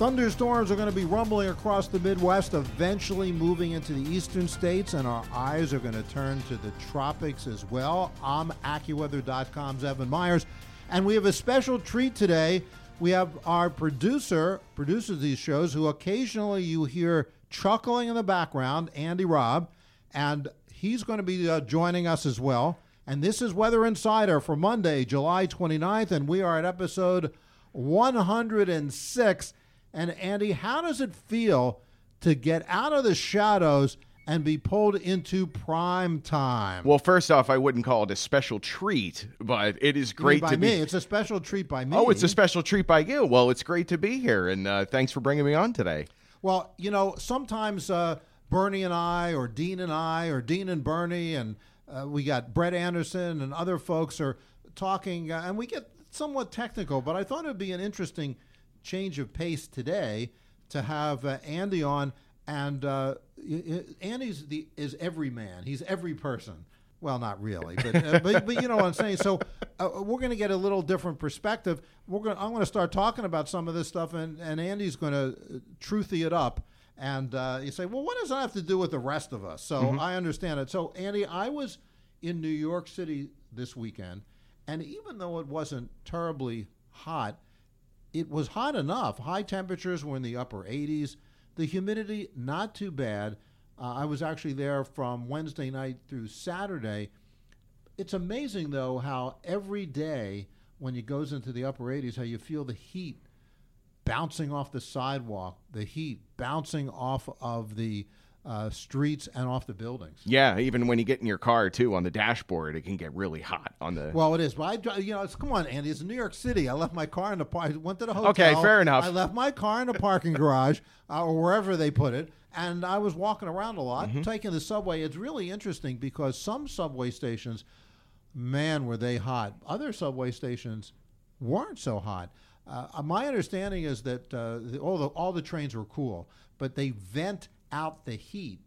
Thunderstorms are going to be rumbling across the Midwest, eventually moving into the eastern states, and our eyes are going to turn to the tropics as well. I'm AccuWeather.com's Evan Myers, and we have a special treat today. We have our producer, produces these shows, who occasionally you hear chuckling in the background, Andy Robb, and he's going to be uh, joining us as well. And this is Weather Insider for Monday, July 29th, and we are at episode 106. And Andy, how does it feel to get out of the shadows and be pulled into prime time? Well, first off, I wouldn't call it a special treat, but it is great by to me. be. It's a special treat by me. Oh, it's a special treat by you. Well, it's great to be here, and uh, thanks for bringing me on today. Well, you know, sometimes uh, Bernie and I, or Dean and I, or Dean and Bernie, and uh, we got Brett Anderson and other folks are talking, uh, and we get somewhat technical, but I thought it would be an interesting change of pace today to have uh, Andy on. And uh, Andy's the is every man. He's every person. Well, not really, but uh, but, but you know what I'm saying. So uh, we're going to get a little different perspective. We're going. I'm going to start talking about some of this stuff, and and Andy's going to truthy it up. And uh, you say, well, what does that have to do with the rest of us? So I understand it. So Andy, I was in New York City this weekend, and even though it wasn't terribly hot, it was hot enough. High temperatures were in the upper 80s. The humidity, not too bad. Uh, I was actually there from Wednesday night through Saturday. It's amazing, though, how every day when it goes into the upper 80s, how you feel the heat bouncing off the sidewalk, the heat bouncing off of the uh, streets and off the buildings. Yeah, even when you get in your car too, on the dashboard, it can get really hot on the. Well, it is. But I, you know, it's come on, Andy. It's New York City. I left my car in the park. Went to the hotel. Okay, fair enough. I left my car in the parking garage uh, or wherever they put it, and I was walking around a lot, Mm-hmm. taking the subway. It's really interesting because some subway stations, man, were they hot. Other subway stations weren't so hot. Uh, my understanding is that uh, the, all the all the trains were cool, but they vent out the heat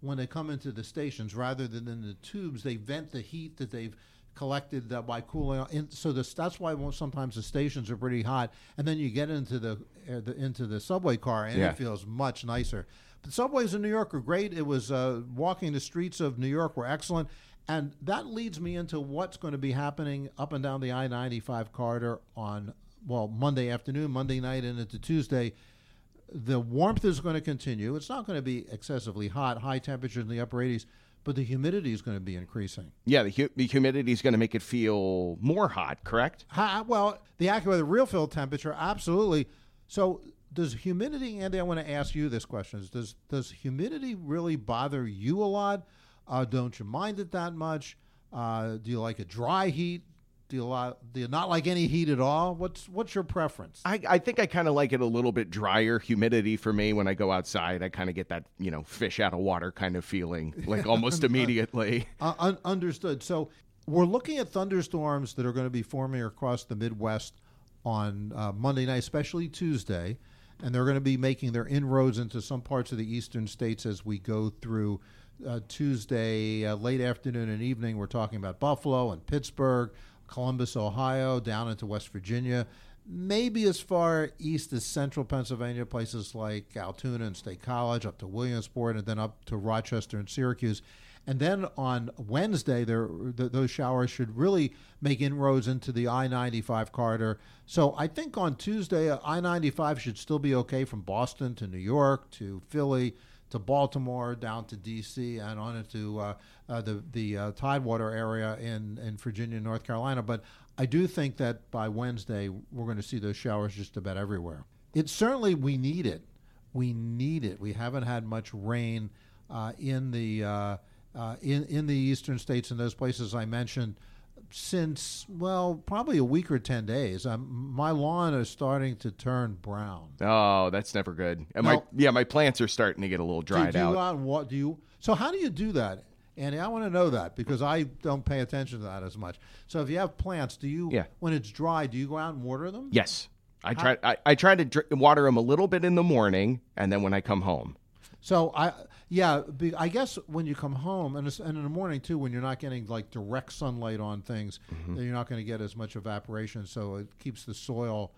when they come into the stations rather than in the tubes. They vent the heat that they've collected uh, by cooling. In, so this, that's why sometimes the stations are pretty hot, and then you get into the, uh, the into the subway car and Yeah. it feels much nicer. But subways in New York are great. It was uh, walking the streets of New York were excellent. And that leads me into what's going to be happening up and down the I 95 corridor on, well, Monday afternoon, Monday night, and into Tuesday the warmth is going to continue. It's not going to be excessively hot, high temperatures in the upper 80s, but the humidity is going to be increasing. yeah, the, hu- the humidity is going to make it feel more hot, correct? Ha, well, the AccuWeather RealFeel temperature, absolutely. So, does humidity, Andy? I want to ask you this question: is Does does humidity really bother you a lot? Uh, don't you mind it that much? Uh, do you like a dry heat? Do you, li- do you not like any heat at all? What's what's your preference? I, I think I kind of like it a little bit drier humidity for me when I go outside. I kind of get that, you know, fish out of water kind of feeling, like almost immediately. Uh, un- understood. So we're looking at thunderstorms that are going to be forming across the Midwest on uh, Monday night, especially Tuesday, and they're going to be making their inroads into some parts of the eastern states as we go through uh, Tuesday uh, late afternoon and evening. We're talking about Buffalo and Pittsburgh, Columbus, Ohio, down into West Virginia. Maybe as far east as central Pennsylvania, places like Altoona and State College, up to Williamsport, and then up to Rochester and Syracuse. And then on Wednesday, there th- those showers should really make inroads into the I-95 corridor. So I think on Tuesday, uh, I-95 should still be okay from Boston to New York to Philly to Baltimore down to D.C. and on into uh, uh, the the uh, Tidewater area in in Virginia, North Carolina. But I do think that by Wednesday we're going to see those showers just about everywhere. It certainly we need it. We need it. We haven't had much rain uh, in the uh, uh, in in the eastern states and those places I mentioned. Since well, probably a week or ten days. Um, my lawn is starting to turn brown. Oh, that's never good. And my yeah, my plants are starting to get a little dried do you out. out what do you? So how do you do that, Andy? I want to know that because I don't pay attention to that as much. So if you have plants, do you? Yeah. When it's dry, do you go out and water them? Yes, I try. I, I try to dr- water them a little bit in the morning, and then when I come home. So I yeah, be, I guess when you come home and, and in the morning too, when you're not getting like direct sunlight on things, Mm-hmm. then you're not going to get as much evaporation. So it keeps the soil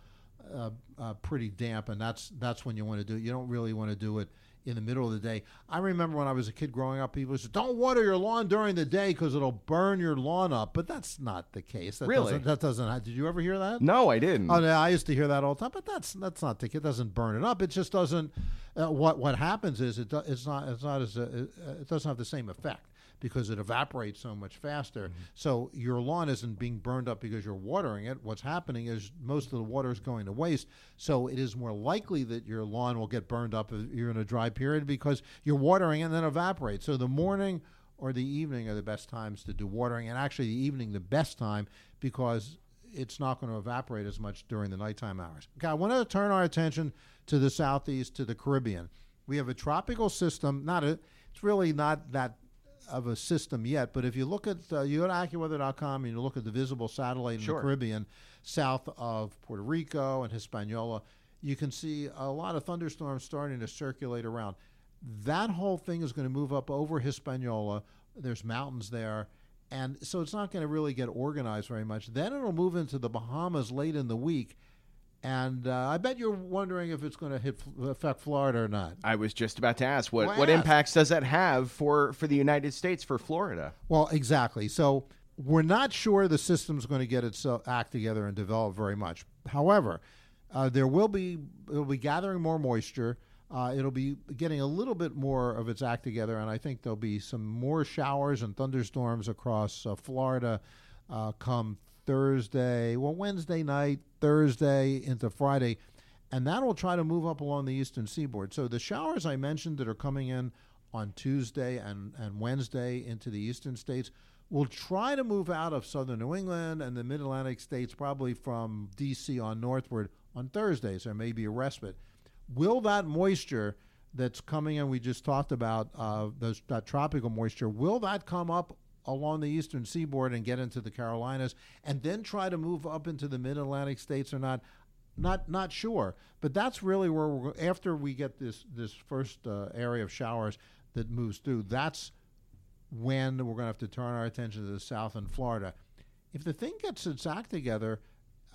uh, uh, pretty damp, and that's that's when you want to do it. You don't really want to do it in the middle of the day. I remember when I was a kid growing up, people said, "Don't water your lawn during the day because it'll burn your lawn up." But that's not the case. That Really? Doesn't, that doesn't. Did you ever hear that? No, I didn't. Oh, I used to hear that all the time, but that's that's not the. It doesn't burn it up. It just doesn't. Uh, what what happens is it do, it's not it's not as uh, it, it doesn't have the same effect because it evaporates so much faster. Mm-hmm. So your lawn isn't being burned up because you're watering it. What's happening is most of the water is going to waste. So it is more likely that your lawn will get burned up if you're in a dry period because you're watering and then evaporates. So the morning or the evening are the best times to do watering, and actually the evening the best time because it's not going to evaporate as much during the nighttime hours. Okay, I want to turn our attention to the southeast, to the Caribbean. We have a tropical system. Not a. It's really not that of a system yet. But if you look at uh, you go to AccuWeather.com and you look at the visible satellite in Sure. the Caribbean, south of Puerto Rico and Hispaniola, you can see a lot of thunderstorms starting to circulate around. That whole thing is going to move up over Hispaniola. There's mountains there. And so it's not going to really get organized very much. Then it'll move into the Bahamas late in the week. And uh, I bet you're wondering if it's going to hit affect Florida or not. I was just about to ask what Well, what ask. impacts does that have for for the United States for Florida? Well, exactly. So we're not sure the system's going to get its act together and develop very much. However, uh, there will be it'll be gathering more moisture. Uh, it'll be getting a little bit more of its act together, and I think there'll be some more showers and thunderstorms across uh, Florida uh, come Thursday, well Wednesday night, Thursday into Friday, and that will try to move up along the eastern seaboard. So the showers I mentioned that are coming in on Tuesday and, and Wednesday into the eastern states will try to move out of southern New England and the mid Atlantic states, probably from D.C. on northward on Thursday. So There may be a respite. Will that moisture that's coming in, we just talked about uh, those, that tropical moisture, will that come up along the eastern seaboard and get into the Carolinas and then try to move up into the mid Atlantic states or not? Not not sure, but that's really where we're after we get this this first uh, area of showers that moves through. That's when we're going to have to turn our attention to the south and Florida. If the thing gets its act together,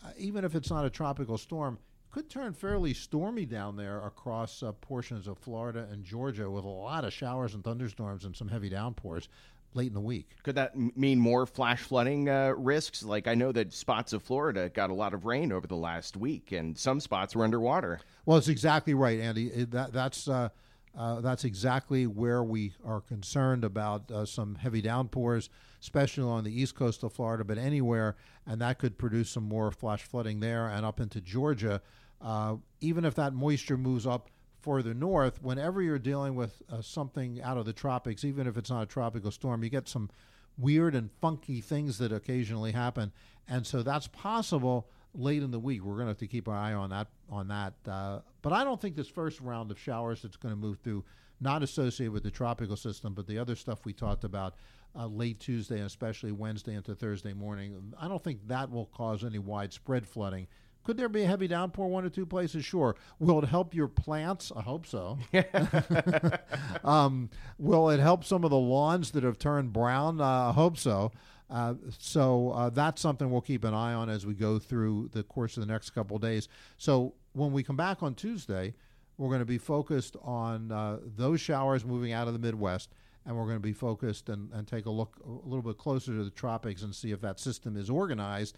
uh, even if it's not a tropical storm, could turn fairly stormy down there across uh, portions of Florida and Georgia with a lot of showers and thunderstorms and some heavy downpours late in the week. Could that m- mean more flash flooding uh, risks? Like I know that spots of Florida got a lot of rain over the last week, and some spots were underwater. Well, it's exactly right, Andy. It, that, that's uh, uh, that's exactly where we are concerned about uh, some heavy downpours, especially along the east coast of Florida, but anywhere, and that could produce some more flash flooding there and up into Georgia. Uh, even if that moisture moves up further north, whenever you're dealing with uh, something out of the tropics, even if it's not a tropical storm, you get some weird and funky things that occasionally happen, and so that's possible late in the week. We're going to have to keep our eye on that. On that, uh, but I don't think this first round of showers that's going to move through, not associated with the tropical system, but the other stuff we talked about uh, late Tuesday and especially Wednesday into Thursday morning. I don't think that will cause any widespread flooding. Could there be a heavy downpour one or two places? Sure. Will it help your plants? I hope so. um, will it help some of the lawns that have turned brown? Uh, I hope so. Uh, so uh, that's something we'll keep an eye on as we go through the course of the next couple of days. So when we come back on Tuesday, we're going to be focused on uh, those showers moving out of the Midwest, and we're going to be focused and, and take a look a little bit closer to the tropics and see if that system is organized,